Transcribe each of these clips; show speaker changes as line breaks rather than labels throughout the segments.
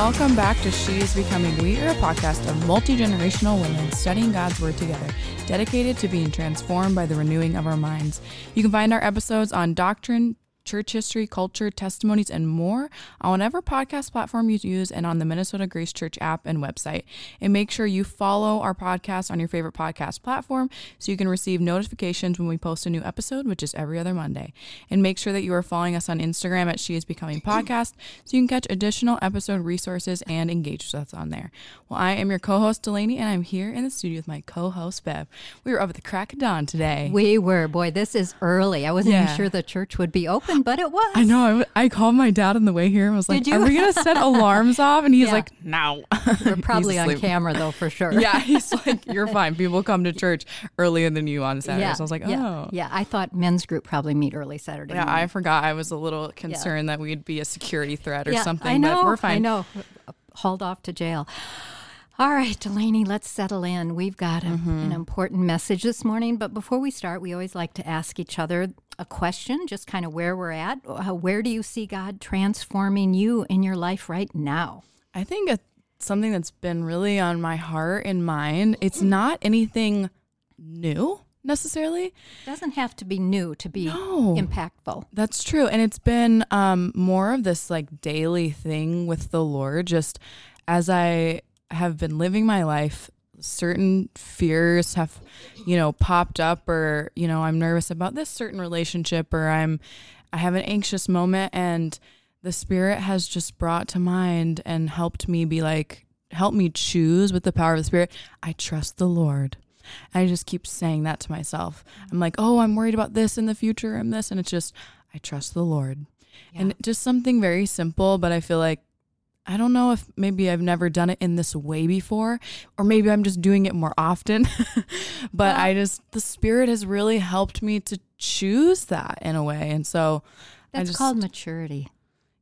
welcome back to She is Becoming. We are a podcast of multi generational women studying God's Word together, dedicated to being transformed by the renewing of our minds. You can find our episodes on doctrine, church history, culture, testimonies, and more on whatever podcast platform you use and on the Minnesota Grace Church app and website. And make sure you follow our podcast on your favorite podcast platform so you can receive notifications when we post a new episode, which is every other Monday. And make sure that you are following us on Instagram at She is Becoming Podcast so you can catch additional episode resources and engage with us on there. Well, I am your co host, Delaney, and I'm here in the studio with my co host, Bev. We were up at the crack of dawn today.
We were. Boy, this is early. I wasn't
Yeah.
even sure the church would be open, but it was.
I know. I, w- I called my dad on the way here and was like,
Did you?
Are we going to set alarms off? And he's
Yeah.
like, No.
We're probably on camera, though, for sure.
Yeah, he's like, You're fine. People come to church earlier than you on Saturday.
Yeah.
So I was like, Oh.
yeah. Yeah. I thought men's group probably meet early Saturday.
Yeah, I forgot. I was a little concerned that we'd be a security threat or something,
I know.
but we're fine.
I know. Hauled off to jail. All right, Delaney, let's settle in. We've got a,
Mm-hmm.
an important message this morning, but before we start, we always like to ask each other a question, just kind of where we're at. Uh, Where do you see God transforming you in your life right now?
I think it's something that's been really on my heart and mind. It's not anything new necessarily.
It doesn't have to be new to be
No.
impactful.
That's true. And it's been um, more of this like daily thing with the Lord. Just as I have been living my life, certain fears have, you know, popped up, or, you know, I'm nervous about this certain relationship, or I'm, I have an anxious moment. And the Spirit has just brought to mind and helped me be like, help me choose with the power of the Spirit. I trust the Lord. and I just keep saying that to myself. I'm like, oh, I'm worried about this in the future i'm this. And it's just, I trust the Lord. And just something very simple, but I feel like, I don't know if maybe I've never done it in this way before, or maybe I'm just doing it more often. but I just, the Spirit has really helped me to choose that in a way. And so
That's
just,
called maturity.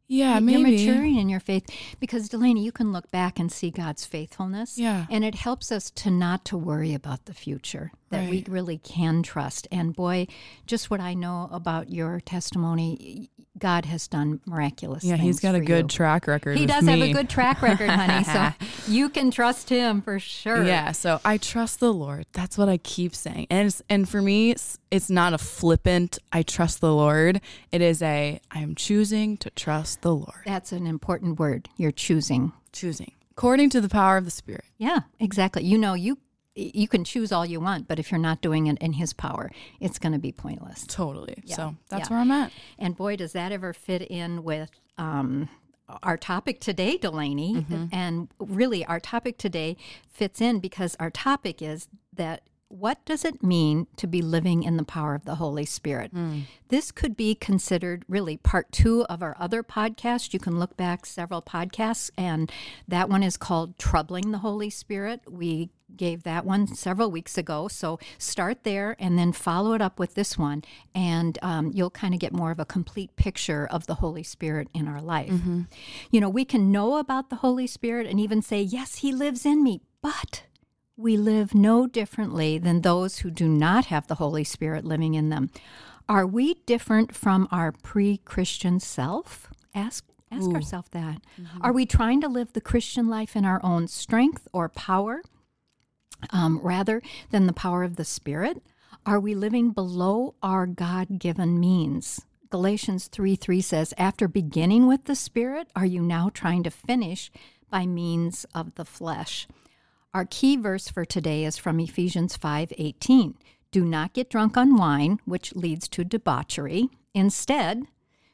Yeah, maybe.
You're
maybe.
maturing in your faith because Delaney, you can look back and see God's faithfulness.
Yeah.
And it helps us to not to worry about the future, that we really can trust. And boy, just what I know about your testimony, God has done miraculous
Yeah, he's got a good
you.
track record.
He does have a good track record, honey. So you can trust him for sure.
Yeah, so I trust the Lord. That's what I keep saying. And it's, and for me, it's, not a flippant I trust the Lord. It is a I am choosing to trust the Lord.
That's an important word. You're choosing.
Choosing according to the power of the Spirit.
Yeah, exactly. You know, you you can choose all you want, but if you're not doing it in his power, it's going to be pointless.
Totally. So that's
yeah.
where I'm at.
And boy, does that ever fit in with um, our topic today, Delaney.
Mm-hmm.
And really, our topic today fits in because our topic is that what does it mean to be living in the power of the Holy Spirit?
Hmm.
This could be considered really part two of our other podcast. You can look back several podcasts, and that one is called Troubling the Holy Spirit. We gave that one several weeks ago. So start there and then follow it up with this one, and um, you'll kind of get more of a complete picture of the Holy Spirit in our life. You know, we can know about the Holy Spirit and even say, Yes, He lives in me, but we live no differently than those who do not have the Holy Spirit living in them. Are we different from our pre-Christian self? Ask ask ourselves that. Are we trying to live the Christian life in our own strength or power um, rather than the power of the Spirit? Are we living below our God given means? Galatians 3 3 says, After beginning with the Spirit, are you now trying to finish by means of the flesh? Our key verse for today is from Ephesians 5:18. Do not get drunk on wine, which leads to debauchery. Instead,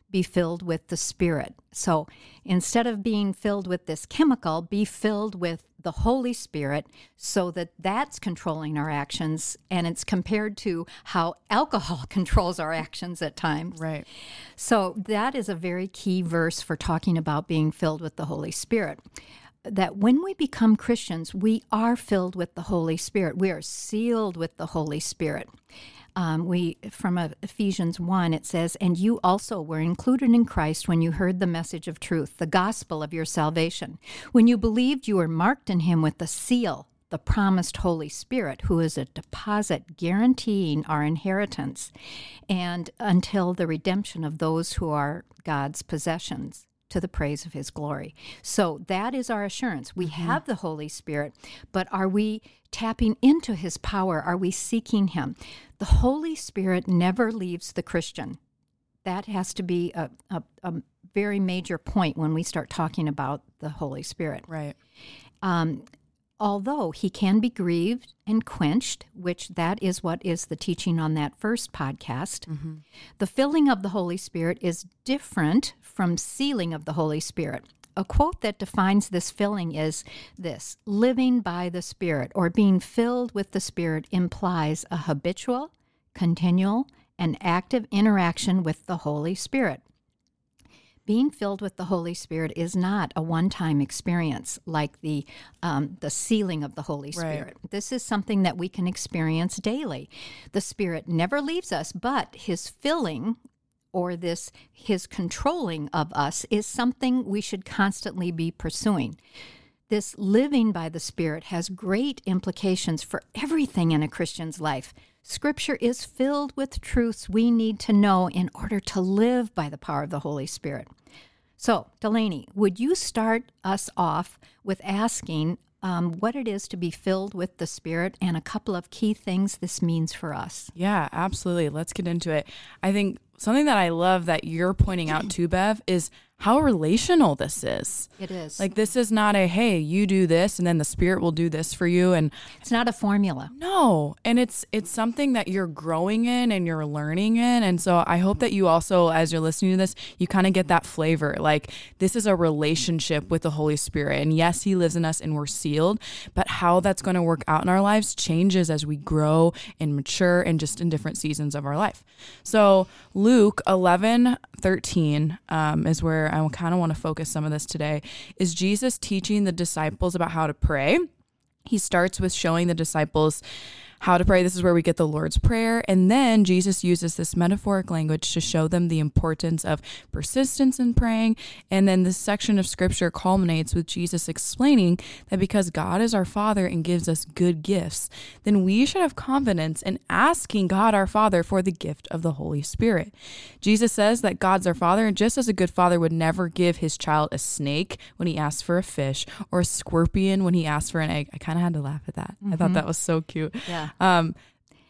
be filled with the Spirit. So, instead of being filled with this chemical, be filled with the Holy Spirit so that that's controlling our actions and it's compared to how alcohol controls our actions at times.
Right.
So that is a very key verse for talking about being filled with the Holy Spirit. That when we become Christians, we are filled with the Holy Spirit. We are sealed with the Holy Spirit. Um, we from Ephesians one, it says, "And you also were included in Christ when you heard the message of truth, the gospel of your salvation. When you believed, you were marked in Him with the seal." The promised Holy Spirit, who is a deposit guaranteeing our inheritance and until the redemption of those who are God's possessions. To the praise of his glory. So that is our assurance. We have the Holy Spirit, but are we tapping into his power? Are we seeking him? The Holy Spirit never leaves the Christian. That has to be a, a, a very major point when we start talking about the Holy Spirit.
Right.
Um, although he can be grieved and quenched, which that is what is the teaching on that first podcast, mm-hmm. the filling of the Holy Spirit is different from sealing of the Holy Spirit. A quote that defines this filling is this living by the Spirit or being filled with the Spirit implies a habitual, continual, and active interaction with the Holy Spirit. Being filled with the Holy Spirit is not a one-time experience like the um, the sealing of the Holy
Right.
Spirit. This is something that we can experience daily. The Spirit never leaves us, but His filling or this His controlling of us is something we should constantly be pursuing. This living by the Spirit has great implications for everything in a Christian's life. Scripture is filled with truths we need to know in order to live by the power of the Holy Spirit. So, Delaney, would you start us off with asking um, what it is to be filled with the Spirit and a couple of key things this means for us?
Yeah, absolutely. Let's get into it. I think something that I love that you're pointing out to Bev, is how relational this is.
It is.
Like this is not a hey, you do this and then the spirit will do this for you and
it's not a formula.
no, and it's it's something that you're growing in and you're learning in and so I hope that you also as you're listening to this, you kind of get that flavor. Like this is a relationship with the Holy Spirit and yes, he lives in us and we're sealed, but how that's going to work out in our lives changes as we grow and mature and just in different seasons of our life. So, Luke 11 13 um, is where I kind of want to focus some of this today. Is Jesus teaching the disciples about how to pray? He starts with showing the disciples how to pray. This is where we get the Lord's Prayer. And then Jesus uses this metaphoric language to show them the importance of persistence in praying. And then this section of scripture culminates with Jesus explaining that because God is our Father and gives us good gifts, then we should have confidence in asking God our Father for the gift of the Holy Spirit. Jesus says that God's our Father, and just as a good father would never give his child a snake when he asks for a fish or a scorpion when he asks for an egg. I kind of had to laugh at that. I thought mm-hmm. that was so cute.
Yeah.
Um,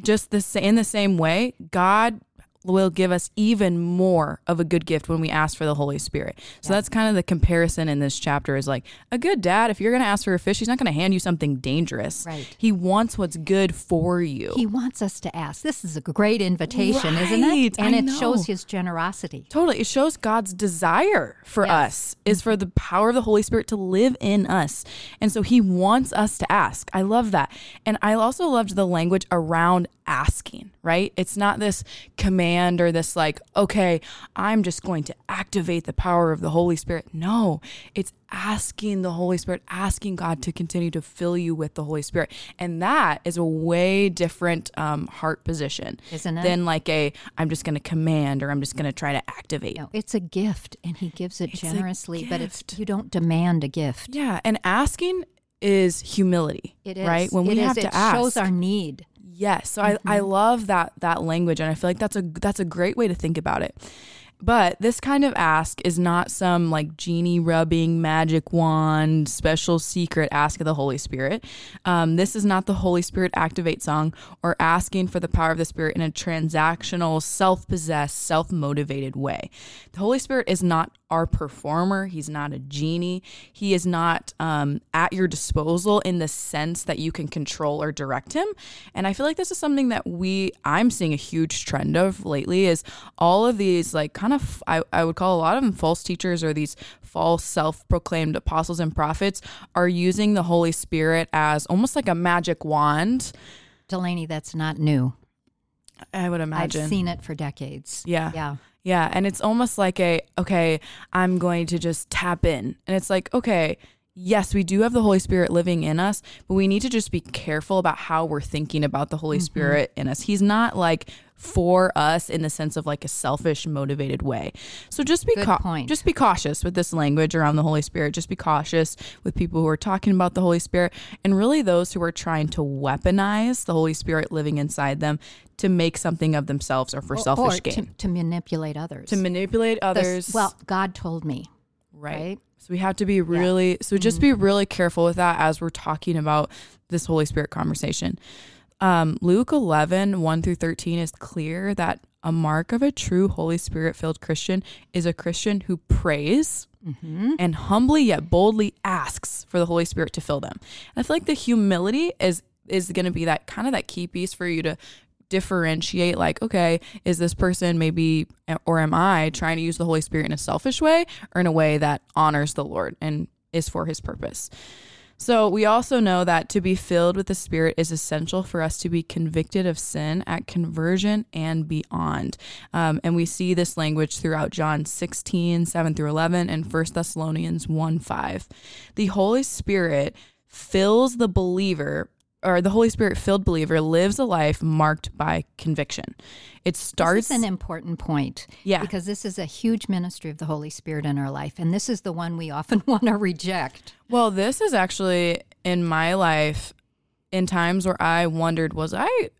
just the in the same way, God will give us even more of a good gift when we ask for the Holy Spirit. So that's kind of the comparison in this chapter is like a good dad, if you're going to ask for a fish, he's not going to hand you something dangerous.
Right.
He wants what's good for you.
He wants us to ask. This is a great invitation, isn't it? And
I
it
know.
shows his generosity.
Totally. It shows God's desire for
Yes.
us is for the power of the Holy Spirit to live in us. And so he wants us to ask. I love that. And I also loved the language around asking, right? It's not this command or this like, okay, I'm just going to activate the power of the Holy Spirit. No, it's asking the Holy Spirit, asking God to continue to fill you with the Holy Spirit. And that is a way different um, heart position
Isn't it?
than like a, I'm just going to command or I'm just going to try to activate.
No, it's a gift, and he gives it
It's
generously. But it's you don't demand a gift.
Yeah. And asking is humility.
It is
Right? When
It
we
is.
have to
it
ask.
shows our need.
Yes. So I, I love that that language and I feel like that's a that's a great way to think about it. But this kind of ask is not some like genie rubbing magic wand special secret ask of the Holy Spirit. Um, this is not the Holy Spirit activate song or asking for the power of the Spirit in a transactional, self possessed, self motivated way. The Holy Spirit is not our performer. He's not a genie. He is not um, at your disposal in the sense that you can control or direct him. And I feel like this is something that we, I'm seeing a huge trend of lately is all of these, like, kind of, I, I would call a lot of them false teachers or these false self proclaimed apostles and prophets are using the Holy Spirit as almost like a magic wand.
Delaney, that's not new.
I would imagine.
I've seen it for decades.
Yeah.
Yeah.
Yeah, and it's almost like a okay, I'm going to just tap in. And it's like, okay, yes, we do have the Holy Spirit living in us, but we need to just be careful about how we're thinking about the
Mm-hmm.
Holy Spirit in us. He's not like for us in the sense of like a selfish motivated way. So just be
point.
just be cautious with this language around the Holy Spirit. Just be cautious with people who are talking about the Holy Spirit and really those who are trying to weaponize the Holy Spirit living inside them to make something of themselves or for selfish
or
gain
to, to manipulate others.
to manipulate
The-
others.
well, God told me.
Right.
right?
So we have to be really, so just be mm-hmm. really careful with that as we're talking about this Holy Spirit conversation. Um, Luke 11, 1 through 13 is clear that a mark of a true Holy Spirit filled Christian is a Christian who prays and humbly yet boldly asks for the Holy Spirit to fill them. And I feel like the humility is is going to be that kind of that key piece for you to differentiate like okay is this person maybe or am i trying to use the holy spirit in a selfish way or in a way that honors the lord and is for his purpose so we also know that to be filled with the Spirit is essential for us to be convicted of sin at conversion and beyond. Um, and we see this language throughout John 16, 7 through 11, and 1 Thessalonians 1, 5. The Holy Spirit fills the believer or the Holy Spirit filled believer lives a life marked by conviction. It starts
This is an important point.
Yeah.
Because this is a huge ministry of the Holy Spirit in our life. And this is the one we often want to reject.
Well, this is actually in my life in times where I wondered, was I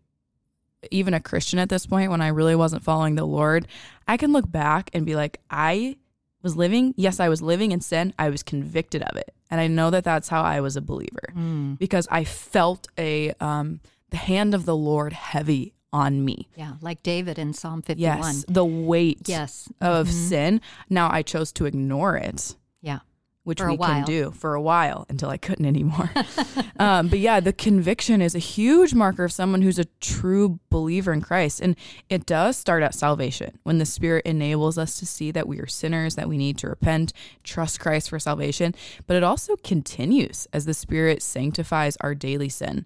even a Christian at this point when I really wasn't following the Lord? I can look back and be like, I was living, yes, I was living in sin. I was convicted of it. And I know that that's how I was a believer because I felt a, um, the hand of the Lord heavy on me.
Yeah. Like David in Psalm 51.
Yes, the weight
Yes.
of sin. Now I chose to ignore it
Yeah.
Which
For a
we can do for a while until I couldn't anymore. um, but yeah, the conviction is a huge marker of someone who's a true believer in Christ. And it does start at salvation when the Spirit enables us to see that we are sinners, that we need to repent, trust Christ for salvation. But it also continues as the Spirit sanctifies our daily sin.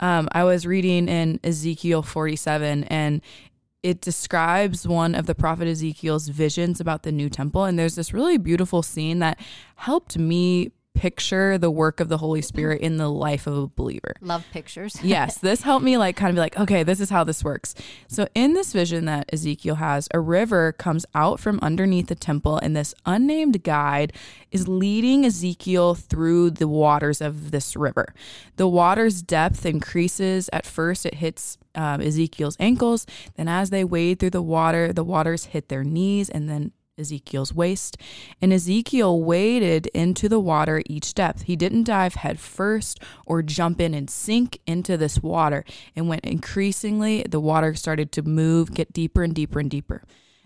Um, I was reading in Ezekiel 47 and it describes one of the prophet Ezekiel's visions about the new temple. And there's this really beautiful scene that helped me picture the work of the Holy Spirit in the life of a believer.
Love pictures.
yes, this helped me like kind of be like, okay, this is how this works. So in this vision that Ezekiel has, a river comes out from underneath the temple, and this unnamed guide is leading Ezekiel through the waters of this river. The water's depth increases. At first, it hits um, Ezekiel's ankles. Then, as they wade through the water, the waters hit their knees, and then Ezekiel's waist. And Ezekiel waded into the water each depth. He didn't dive head first or jump in and sink into this water. And when increasingly the water started to move, get deeper and deeper and deeper.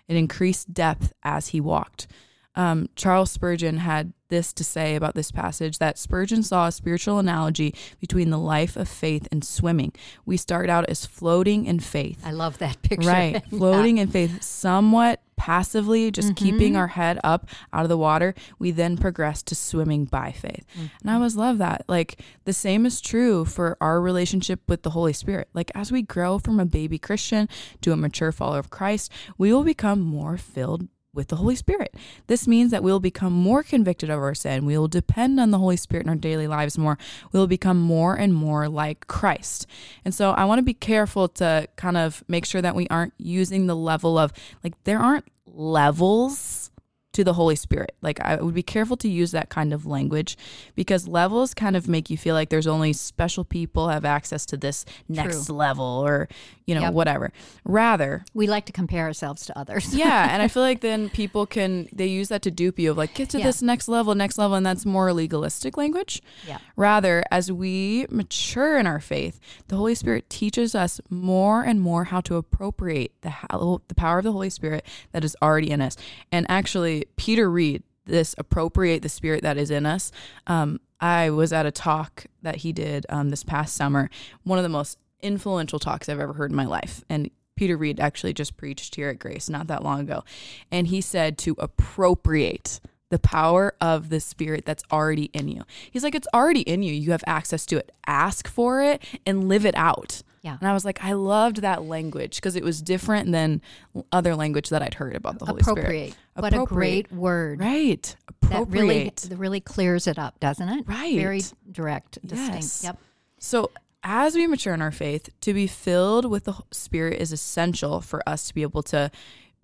It increased depth as he walked. Um, Charles Spurgeon had this to say about this passage that Spurgeon saw a spiritual analogy between the life of faith and swimming. We start out as floating in faith.
I love that picture.
Right.
Yeah.
Floating in faith, somewhat passively, just
Mm-hmm.
keeping our head up out of the water. We then progress to swimming by faith.
Mm-hmm.
And I always love that. Like the same is true for our relationship with the Holy Spirit. Like as we grow from a baby Christian to a mature follower of Christ, we will become more filled with the Holy Spirit. This means that we will become more convicted of our sin. We will depend on the Holy Spirit in our daily lives more. We will become more and more like Christ. And so I want to be careful to kind of make sure that we aren't using the level of like there aren't levels to the Holy Spirit. Like I would be careful to use that kind of language because levels kind of make you feel like there's only special people have access to this next level or you know
Yep.
whatever. Rather,
We like to compare ourselves to others.
yeah, and I feel like then people can they use that to dupe you of like get to
Yeah.
this next level, next level, and that's more legalistic language.
Yeah.
Rather, as we mature in our faith, the Holy Spirit teaches us more and more how to appropriate the how, the power of the Holy Spirit that is already in us. And actually, Peter Reed, this appropriate the Spirit that is in us. Um, I was at a talk that he did um, this past summer, one of the most influential talks I've ever heard in my life, and Peter Reed actually just preached here at Grace not that long ago. And he said to appropriate the power of the spirit that's already in you. He's like, it's already in you. You have access to it. Ask for it and live it out.
Yeah.
And I was like, I loved that language because it was different than other language that I'd heard about the Holy
Appropriate.
Spirit. Appropriate.
What a great word.
Right.
That really,
Appropriate.
that really clears it up, doesn't it?
Right.
Very direct, distinct.
Yes.
Yep.
So, as we mature in our faith, to be filled with the Spirit is essential for us to be able to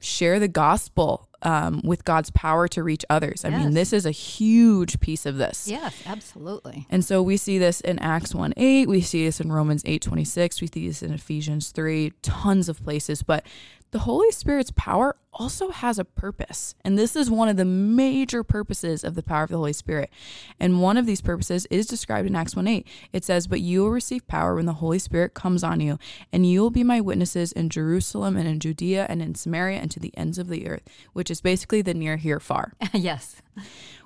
share the gospel um, with God's power to reach others. I mean, this is a huge piece of this.
Yes, absolutely.
And so we see this in Acts 1 8, we see this in Romans eight twenty six, we see this in Ephesians 3, tons of places. But the Holy Spirit's power also has a purpose. And this is one of the major purposes of the power of the Holy Spirit. And one of these purposes is described in Acts 1 8. It says, But you will receive power when the Holy Spirit comes on you, and you will be my witnesses in Jerusalem and in Judea and in Samaria and to the ends of the earth, which is basically the near, here, far.
yes.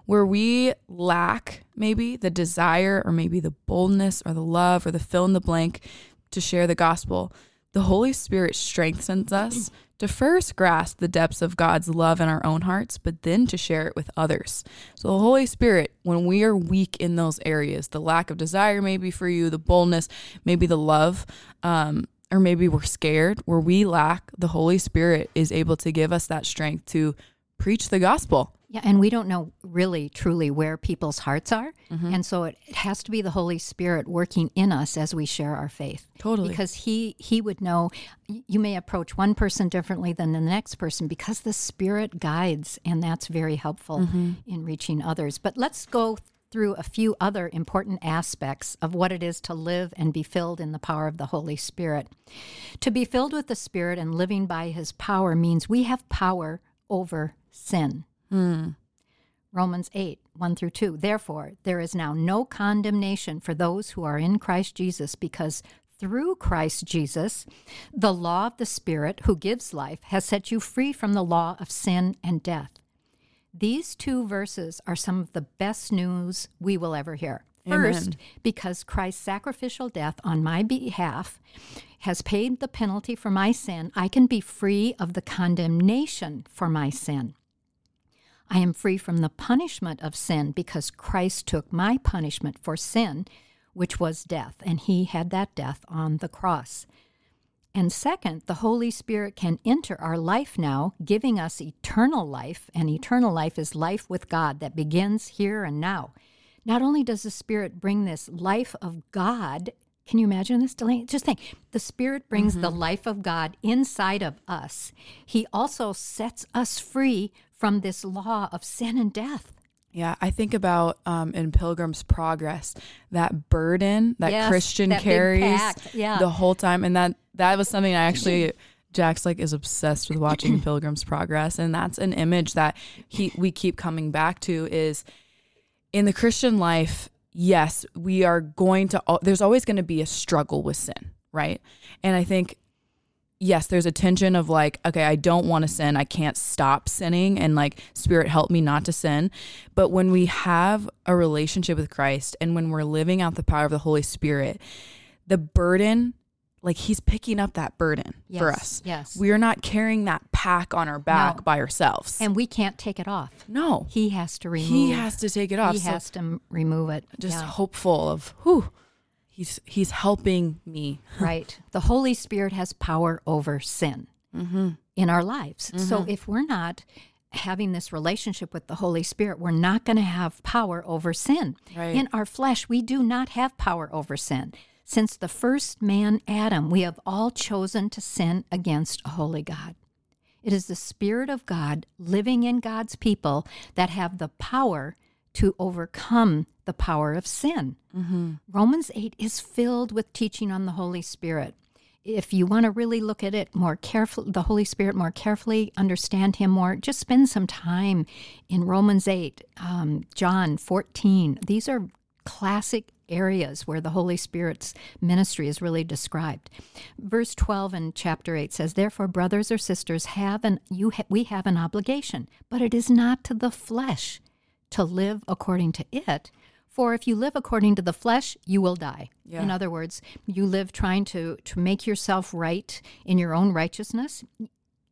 Where we lack maybe the desire or maybe the boldness or the love or the fill in the blank to share the gospel the Holy Spirit strengthens us to first grasp the depths of God's love in our own hearts, but then to share it with others. So, the Holy Spirit, when we are weak in those areas, the lack of desire, maybe for you, the boldness, maybe the love, um, or maybe we're scared, where we lack, the Holy Spirit is able to give us that strength to preach the gospel.
Yeah, and we don't know really truly where people's hearts are. Mm-hmm. And so it, it, has to be the Holy Spirit working in us as we share our faith.
Totally.
Because he he would know you may approach one person differently than the next person because the Spirit guides and that's very helpful mm-hmm. in reaching others. But let's go through a few other important aspects of what it is to live and be filled in the power of the Holy Spirit. To be filled with the Spirit and living by his power means we have power over sin. Mm. Romans 8, 1 through 2. Therefore, there is now no condemnation for those who are in Christ Jesus, because through Christ Jesus, the law of the Spirit who gives life has set you free from the law of sin and death. These two verses are some of the best news we will ever hear. First, Amen. because Christ's sacrificial death on my behalf has paid the penalty for my sin, I can be free of the condemnation for my sin. I am free from the punishment of sin because Christ took my punishment for sin, which was death, and he had that death on the cross. And second, the Holy Spirit can enter our life now, giving us eternal life, and eternal life is life with God that begins here and now. Not only does the Spirit bring this life of God, can you imagine this, Delaney? Just think the Spirit brings mm-hmm. the life of God inside of us. He also sets us free from this law of sin and death.
Yeah, I think about um, in Pilgrim's Progress that burden that yes, Christian that carries yeah. the whole time, and that that was something I actually Jax like is obsessed with watching Pilgrim's Progress, and that's an image that he we keep coming back to is in the Christian life. Yes, we are going to. There's always going to be a struggle with sin, right? And I think yes, there's a tension of like, okay, I don't want to sin. I can't stop sinning and like, Spirit, help me not to sin. But when we have a relationship with Christ and when we're living out the power of the Holy Spirit, the burden, like He's picking up that burden
yes,
for us.
Yes.
We are not carrying that pack on our back no. by ourselves.
And we can't take it off.
No.
He has to remove
He has to take it off.
He so has to remove it.
Just yeah. hopeful of, whew he's he's helping me
right the holy spirit has power over sin mm-hmm. in our lives mm-hmm. so if we're not having this relationship with the holy spirit we're not going to have power over sin
right.
in our flesh we do not have power over sin since the first man adam we have all chosen to sin against a holy god it is the spirit of god living in god's people that have the power to overcome the power of sin. Mm-hmm. Romans 8 is filled with teaching on the Holy Spirit. If you want to really look at it more carefully, the Holy Spirit more carefully, understand Him more, just spend some time in Romans 8, um, John 14. These are classic areas where the Holy Spirit's ministry is really described. Verse 12 in chapter 8 says, Therefore, brothers or sisters, have an, you ha- we have an obligation, but it is not to the flesh to live according to it. For if you live according to the flesh, you will die. Yeah. In other words, you live trying to, to make yourself right in your own righteousness,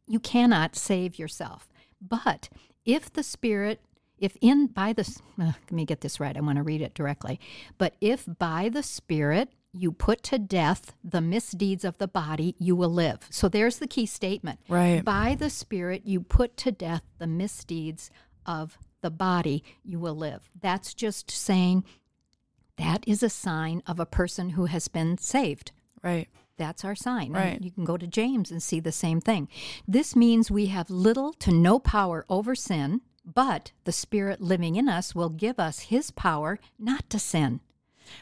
you cannot save yourself. But if the Spirit, if in by the, uh, let me get this right, I want to read it directly. But if by the Spirit you put to death the misdeeds of the body, you will live. So there's the key statement.
Right.
By the Spirit you put to death the misdeeds of the body, you will live. That's just saying that is a sign of a person who has been saved.
Right.
That's our sign.
Right.
And you can go to James and see the same thing. This means we have little to no power over sin, but the Spirit living in us will give us His power not to sin.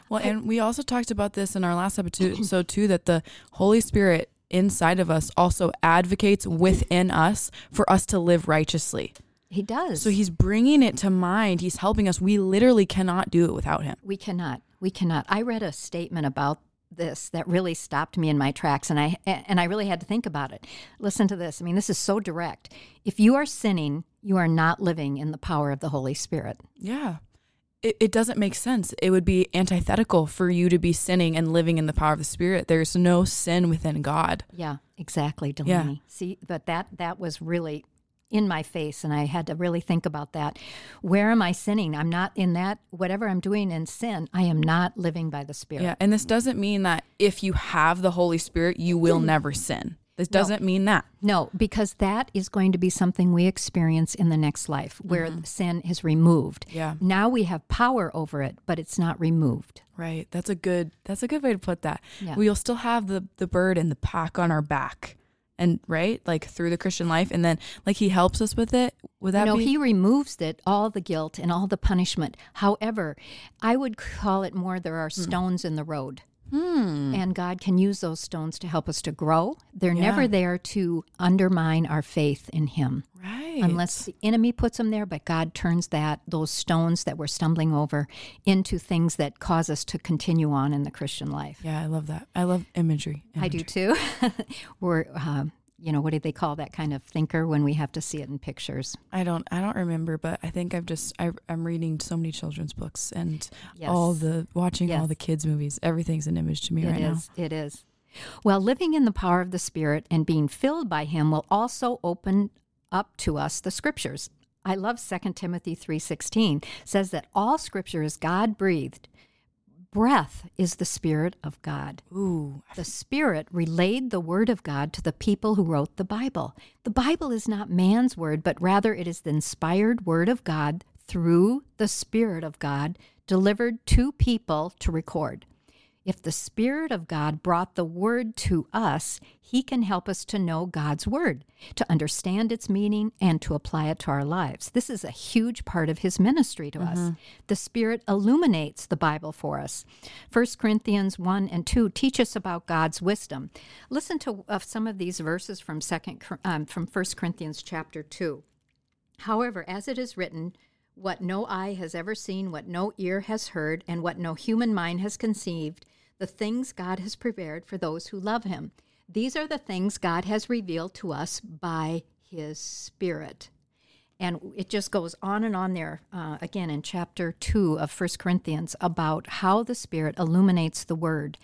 Well, and we also talked about this in our last episode, so too, that the Holy Spirit inside of us also advocates within us for us to live righteously.
He does.
So he's bringing it to mind. He's helping us. We literally cannot do it without him.
We cannot. We cannot. I read a statement about this that really stopped me in my tracks and I and I really had to think about it. Listen to this. I mean, this is so direct. If you are sinning, you are not living in the power of the Holy Spirit.
Yeah. It, it doesn't make sense. It would be antithetical for you to be sinning and living in the power of the Spirit. There's no sin within God.
Yeah, exactly, Delaney. Yeah. See, but that that was really in my face and I had to really think about that. Where am I sinning? I'm not in that whatever I'm doing in sin, I am not living by the spirit.
Yeah, and this doesn't mean that if you have the Holy Spirit, you will never sin. This doesn't
no.
mean that.
No, because that is going to be something we experience in the next life where mm-hmm. sin is removed.
Yeah.
Now we have power over it, but it's not removed.
Right. That's a good that's a good way to put that. Yeah. We'll still have the the bird and the pack on our back and right like through the christian life and then like he helps us with it would that
no
be?
he removes it all the guilt and all the punishment however i would call it more there are hmm. stones in the road
Hmm.
And God can use those stones to help us to grow. They're yeah. never there to undermine our faith in Him.
Right.
Unless the enemy puts them there, but God turns that those stones that we're stumbling over into things that cause us to continue on in the Christian life.
Yeah, I love that. I love imagery. imagery.
I do too. we're uh, you know what do they call that kind of thinker when we have to see it in pictures?
I don't i don't remember but i think i've just I, am reading so many children's books and yes. all the watching yes. all the kids movies. Everything's an image to me
it
right
is,
now
it is. Well living in the power of the spirit and being filled by him will also open up to us the scriptures. I love 2 timothy 3.16 says that all scripture is god breathed breath is the Spirit of God.
Ooh.
The Spirit relayed the Word of God to the people who wrote the Bible. The Bible is not man's word, but rather it is the inspired Word of God through the Spirit of God delivered to people to record. If the Spirit of God brought the Word to us, He can help us to know God's Word, to understand its meaning, and to apply it to our lives. This is a huge part of His ministry to mm-hmm. us. The Spirit illuminates the Bible for us. 1 Corinthians 1 and 2 teach us about God's wisdom. Listen to uh, some of these verses from, second, um, from 1 Corinthians chapter 2. However, as it is written, what no eye has ever seen, what no ear has heard, and what no human mind has conceived, the things God has prepared for those who love him. These are the things God has revealed to us by his Spirit. And it just goes on and on there, uh, again in chapter 2 of First Corinthians, about how the Spirit illuminates the Word.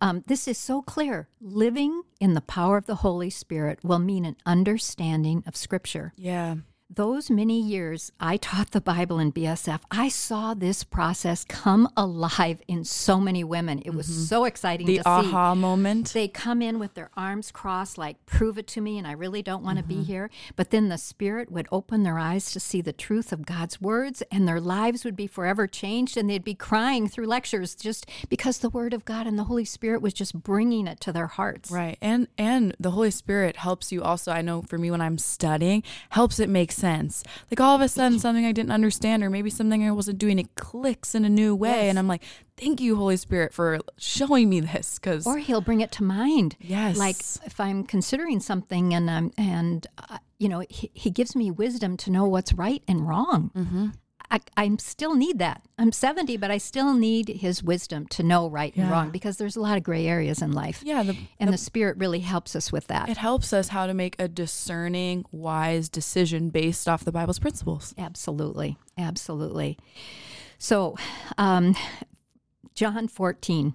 Um, this is so clear. Living in the power of the Holy Spirit will mean an understanding of Scripture.
Yeah
those many years I taught the Bible in BSF, I saw this process come alive in so many women. It was mm-hmm. so exciting
the aha moment.
They come in with their arms crossed, like, prove it to me, and I really don't want to mm-hmm. be here. But then the Spirit would open their eyes to see the truth of God's words, and their lives would be forever changed, and they'd be crying through lectures just because the Word of God and the Holy Spirit was just bringing it to their hearts.
Right. And and the Holy Spirit helps you also. I know for me when I'm studying, helps it make sense. Like all of a sudden, something I didn't understand, or maybe something I wasn't doing, it clicks in a new way. Yes. And I'm like, thank you, Holy Spirit, for showing me this. Cause,
or He'll bring it to mind.
Yes.
Like if I'm considering something and, I'm, and uh, you know, he, he, gives me wisdom to know what's right and wrong.
Mm-hmm.
I, I still need that. I'm 70, but I still need his wisdom to know right yeah. and wrong because there's a lot of gray areas in life.
Yeah. The,
and
the,
the Spirit really helps us with that.
It helps us how to make a discerning, wise decision based off the Bible's principles.
Absolutely. Absolutely. So, um, John 14.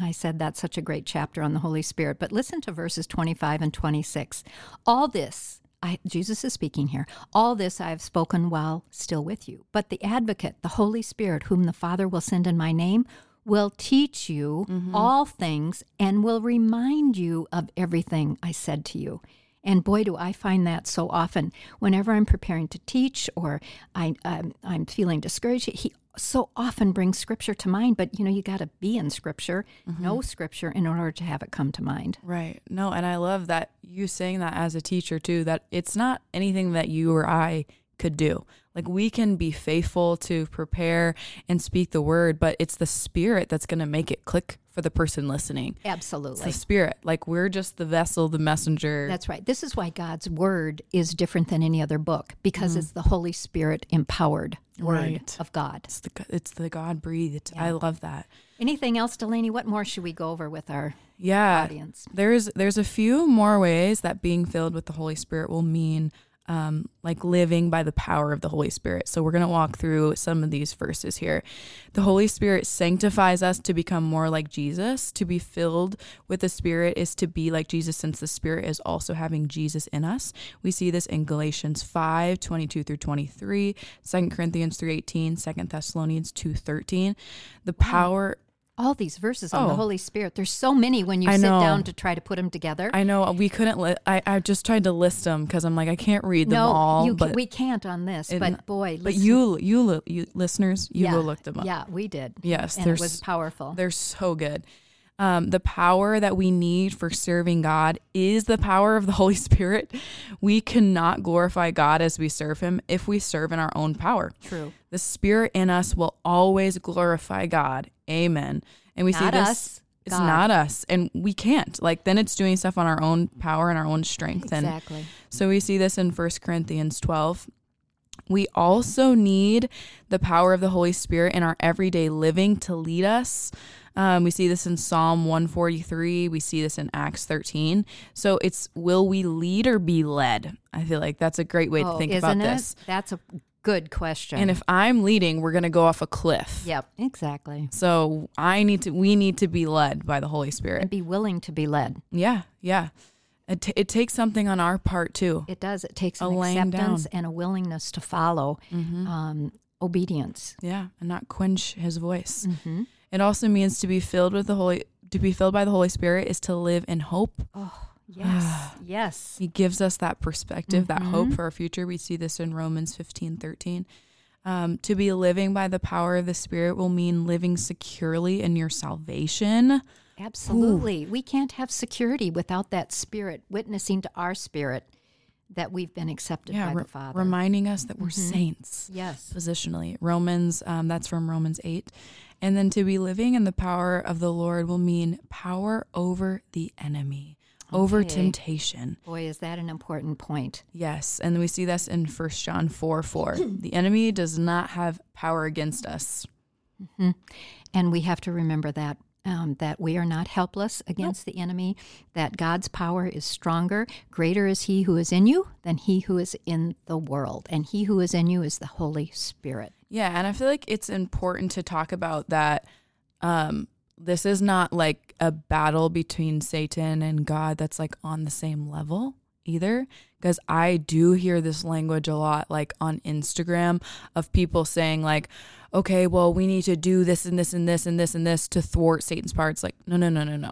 I said that's such a great chapter on the Holy Spirit, but listen to verses 25 and 26. All this I, Jesus is speaking here. All this I have spoken while still with you. But the advocate, the Holy Spirit, whom the Father will send in my name, will teach you mm-hmm. all things and will remind you of everything I said to you. And boy, do I find that so often. Whenever I'm preparing to teach or I, I'm, I'm feeling discouraged, he so often brings scripture to mind. But you know, you got to be in scripture, mm-hmm. know scripture in order to have it come to mind.
Right. No, and I love that you saying that as a teacher too. That it's not anything that you or I could do. Like we can be faithful to prepare and speak the word, but it's the spirit that's going to make it click for the person listening. It's
Absolutely.
the spirit. Like we're just the vessel, the messenger.
That's right. This is why God's word is different than any other book because it's the Holy Spirit empowered word.
Right.
of God.
it's the it's the God breathed. I love that.
Anything else, Delaney? What more should we go over with our
Yeah.
audience?
There's there's a few more ways that being filled with the Holy Spirit will mean um, like living by the power of the Holy Spirit. So we're gonna walk through some of these verses here. The Holy Spirit sanctifies us to become more like Jesus. To be filled with the Spirit is to be like Jesus, since the Spirit is also having Jesus in us. We see this in Galatians 5, 22 through 23, 2 Corinthians 3, 18, 2 Thessalonians 2, 13. The power
All these verses on the
Oh.
Holy Spirit. There's so many when you
I
sit
know.
down to try to put them together.
I know we couldn't. Li- I I just tried to list them because I'm like I can't read them
no,
all.
you
but
can, we can't on this.
it-
but boy,
but you you you listeners you
yeah,
go look them up.
Yeah, we did.
Yes,
and
they're
it was powerful.
They're so good. Um, the power that we need for serving God is the power of the Holy Spirit. We cannot glorify God as we serve Him if we serve in our own power.
True.
The Spirit in us will always glorify God. Amen. And we see this.
us,
It's
God.
not us, and we can't. Like then, it's doing stuff on our own power and our own strength. And
Exactly.
so we see this in 1 Corinthians 12. We also need the power of the Holy Spirit in our everyday living to lead us. Um, we see this in Psalm 143. We see this in Acts 13. So it's will we lead or be led? I feel like that's a great way to
Oh,
think
isn't
about
it?
this.
That's a good question.
And if I'm leading, we're going to go off a cliff.
yep, exactly.
So I need to, we need to be led by the Holy Spirit.
And be willing to be led.
Yeah, yeah. It, t- it takes something on our part too.
It does. It takes
A
an acceptance
down. Mm-hmm.
and a willingness to follow, um, obedience.
Yeah, and not quench his voice.
Mm-hmm.
It also means to be filled with the Holy to be filled by the Holy Spirit is to live in hope.
Yes, yes.
He gives us that perspective, that
Mm-hmm.
hope for our future. We see this in Romans 15, 13. Um, to be living by the power of the Spirit will mean living securely in your salvation.
Absolutely. We can't have security without that spirit witnessing to our spirit that we've been accepted by
re-
the Father. Mm-hmm.
reminding us that we're saints.
yes.
positionally. Romans, um, that's from Romans 8. And then to be living in the power of the Lord will mean power over the enemy, over temptation.
Boy, is that an important point.
Yes. And we see this in 1 John 4 4. the enemy does not have power against us. Mm-hmm.
And we have to remember that. Um, that we are not helpless against the enemy, that God's power is stronger. Greater is He who is in you than He who is in the world. And He who is in you is the Holy Spirit.
Yeah. And I feel like it's important to talk about that. Um, this is not like a battle between Satan and God that's like on the same level either. Because I do hear this language a lot, like on Instagram, of people saying, like, okay, well, we need to do this and this and this and this and this to thwart Satan's power. It's like, no, no, no, no, no.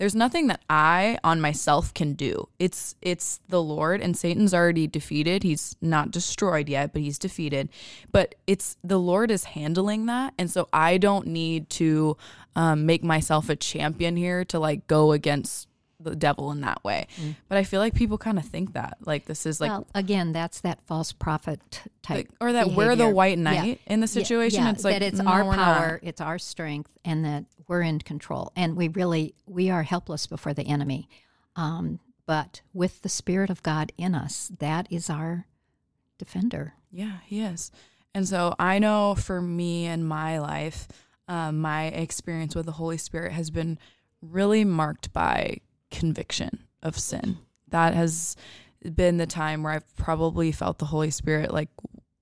There's nothing that I on myself can do. It's it's the Lord and Satan's already defeated. He's not destroyed yet, but he's defeated. But it's the Lord is handling that, and so I don't need to um, make myself a champion here to like go against the devil in that way. But I feel like people kind of think that like this is like
well, again, that's that false prophet type.
like- or that we're the
behavior.
white
Yeah.
knight in the situation.
yeah,
it's like
that it's
no,
our power, it's our strength, and that we're in control. And we really we are helpless before the enemy. Um, but with the Spirit of God in us, that is our defender.
Yeah, he is. And so I know for me and my life, um, my experience with the Holy Spirit has been really marked by conviction of sin. That has been the time where I've probably felt the Holy Spirit like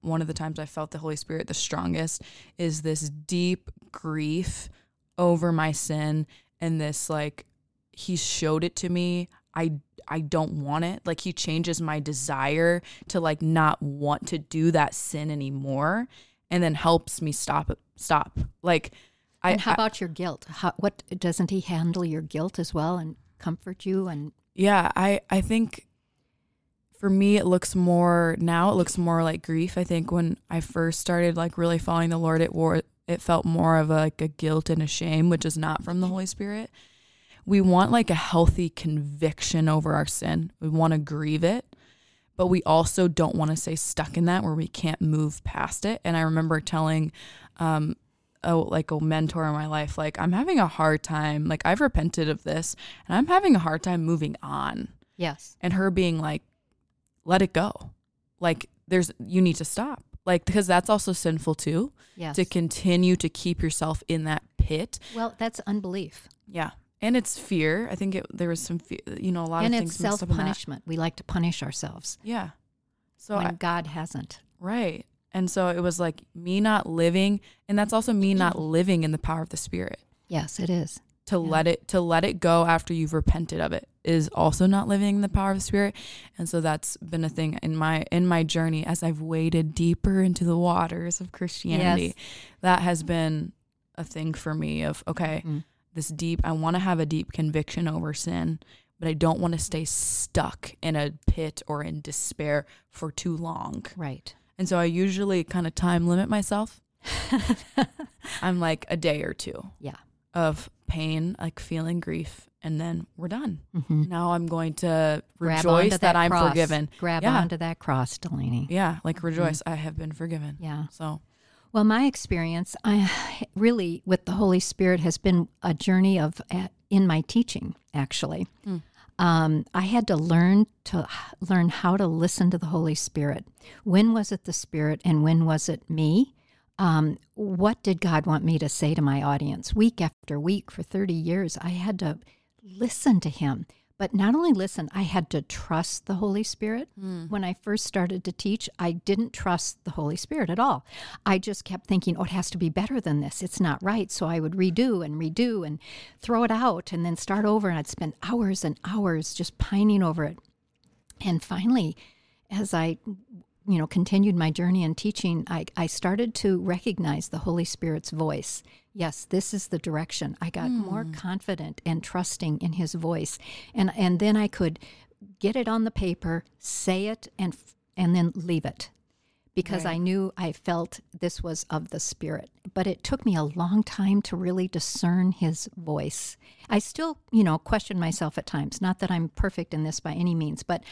one of the times I felt the Holy Spirit the strongest is this deep grief over my sin and this like he showed it to me. I I don't want it. Like he changes my desire to like not want to do that sin anymore and then helps me stop it stop. Like I,
and how about your guilt? How, what doesn't He handle your guilt as well and comfort you? And
Yeah, I I think for me it looks more now it looks more like grief. I think when I first started like really following the Lord it wore it felt more of a, like a guilt and a shame which is not from the Holy Spirit. We want like a healthy conviction over our sin. We want to grieve it, but we also don't want to stay stuck in that where we can't move past it. And I remember telling um a like a mentor in my life like I'm having a hard time like I've repented of this and I'm having a hard time moving on
Yes.
and her being like let it go like there's you need to stop like because that's also sinful too
Yes.
to continue to keep yourself in that pit
well, that's unbelief.
yeah and it's fear I think it, there was some fear you know a lot
and
of
it's
things mixed
self
up in that.
punishment. We like to punish ourselves
yeah so
when
I,
God hasn't.
Right. And so it was like me not living and that's also me not living in the power of the spirit.
Yes, it is.
To
Yeah.
let it to let it go after you've repented of it is also not living in the power of the spirit. And so that's been a thing in my in my journey as I've waded deeper into the waters of Christianity.
Yes.
That has been a thing for me of okay,
Mm.
this deep I want to have a deep conviction over sin, but I don't want to stay stuck in a pit or in despair for too long.
Right.
And so I usually kind of time limit myself. I'm like a day or two
Yeah.
of pain, like feeling grief, and then we're done.
hmm
Now I'm going to
Grab
rejoice that,
that
I'm
cross.
forgiven.
Grab
Yeah.
onto that cross, Delaney.
Yeah, like rejoice. I have been forgiven.
Yeah.
So
Well, my experience, I really with the Holy Spirit has been a journey of uh, in my teaching. Actually,
Hmm.
Um, I had to learn to learn how to listen to the Holy Spirit. When was it the Spirit, and when was it me? Um, what did God want me to say to my audience? Week after week for thirty years, I had to listen to Him. But not only listen, I had to trust the Holy Spirit. Hmm. When I first started to teach, I didn't trust the Holy Spirit at all. I just kept thinking, oh, it has to be better than this. It's not right. So I would redo and redo and throw it out and then start over. And I'd spend hours and hours just pining over it. And finally, as I you know continued my journey in teaching I, I started to recognize the holy spirit's voice yes this is the direction i got more hmm. confident and trusting in his voice and and then i could get it on the paper say it and and then leave it because I knew I felt this was of the Spirit. But it took me a long time to really discern His voice. I still, you know, question myself at times. Not that I'm perfect in this by any means, but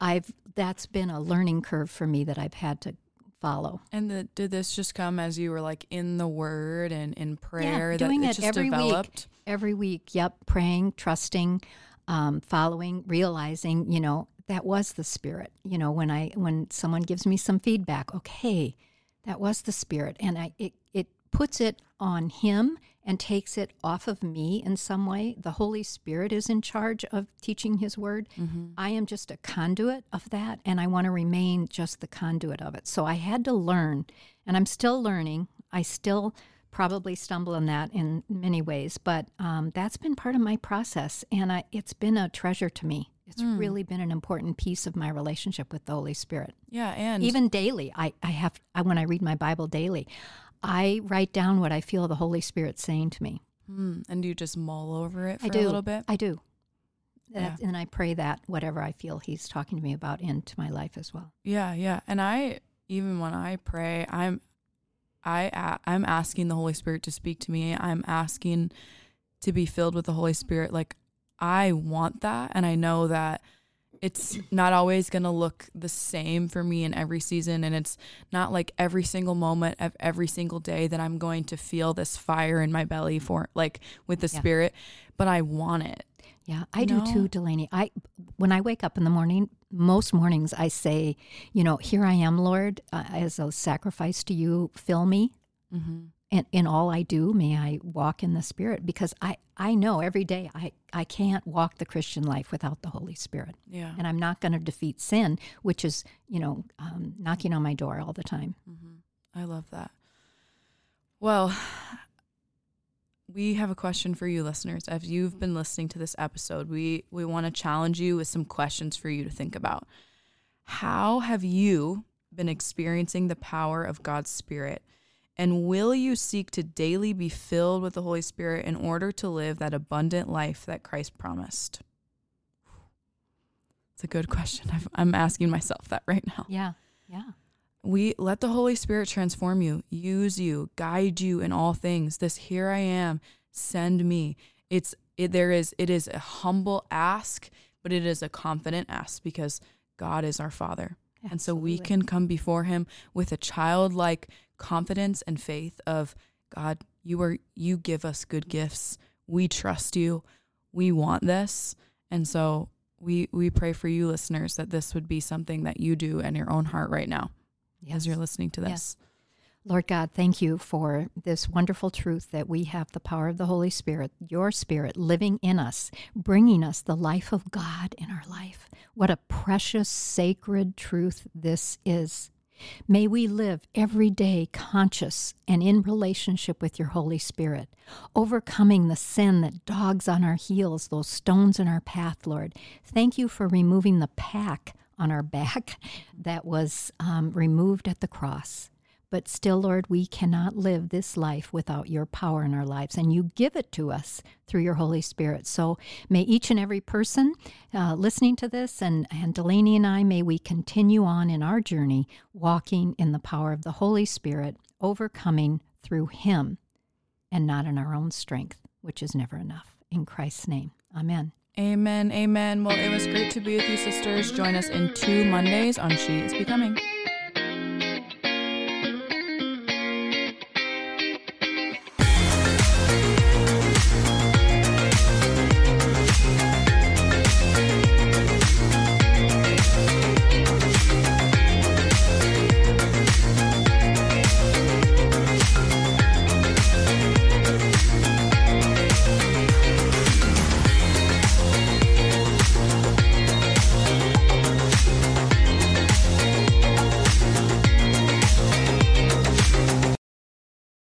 I've that's been a learning curve for me that I've had to follow.
and the, did this just come as you were like in the word and in prayer Yeah,
doing
that
it
just
every
developed?
week. Every week, yep, praying, trusting, um, following, realizing, you know, that was the spirit. You know, when I when someone gives me some feedback, okay, that was the spirit, and I it it puts it on him and takes it off of me in some way. The Holy Spirit is in charge of teaching His Word. I am just a conduit of that, and I want to remain just the conduit of it. So I had to learn, and I'm still learning. I still probably stumble in that in many ways, but um, that's been part of my process, and I, it's been a treasure to me. It's really been an important piece of my relationship with the Holy Spirit.
Yeah, and
Even daily, I, I have I, when I read my Bible daily, I write down what I feel the Holy Spirit saying to me.
Hmm, and do you just mull over it for
I do
a little bit?
I do.
Yeah.
And I pray that whatever I feel He's talking to me about into my life as well.
Yeah, yeah. And I even when I pray, I'm I I'm asking the Holy Spirit to speak to me. I'm asking to be filled with the Holy Spirit. Like I want that and I know that it's not always going to look the same for me in every season and it's not like every single moment of every single day that I'm going to feel this fire in my belly for like with the
Yeah.
spirit, but I want it.
Yeah, I do too, Delaney. I when I wake up in the morning, most mornings I say, you know, here I am, Lord, uh, as a sacrifice to you. Fill me,
Mhm.
And in all I do, may I walk in the Spirit, because I I know every day I I can't walk the Christian life without the Holy Spirit,
Yeah.
and I'm not going to defeat sin, which is you know um, knocking on my door all the time.
I love that. Well, we have a question for you listeners. As you've been listening to this episode, we we want to challenge you with some questions for you to think about. How have you been experiencing the power of God's Spirit? And will you seek to daily be filled with the Holy Spirit in order to live that abundant life that Christ promised? It's a good question. I've, I'm asking myself that right now.
Yeah, yeah,
we let the holy spirit transform you use you guide you in all things. This here i am send me. It's it, there is it is a humble ask but it is a confident ask because god is our father. And so we can come before him with a childlike confidence and faith of god you are you give us good gifts. We trust you. We want this. And so we we pray for you listeners that this would be something that you do in your own heart right now yes. as you're listening to this. Yes.
Lord God, thank you for this wonderful truth that we have the power of the Holy Spirit, your Spirit living in us, bringing us the life of God in our life. What a precious, sacred truth this is. May we live every day conscious and in relationship with your Holy Spirit, overcoming the sin that dogs on our heels, those stones in our path, Lord. Thank you for removing the pack on our back that was um, removed at the cross. But still, Lord, we cannot live this life without your power in our lives, and you give it to us through your Holy Spirit. So may each and every person uh, listening to this, and, and Delaney and I, may we continue on in our journey, walking in the power of the Holy Spirit, overcoming through Him and not in our own strength, which is never enough. In Christ's name, amen.
Amen. Amen. Well, it was great to be with you, sisters. Join us in two Mondays on She is Becoming.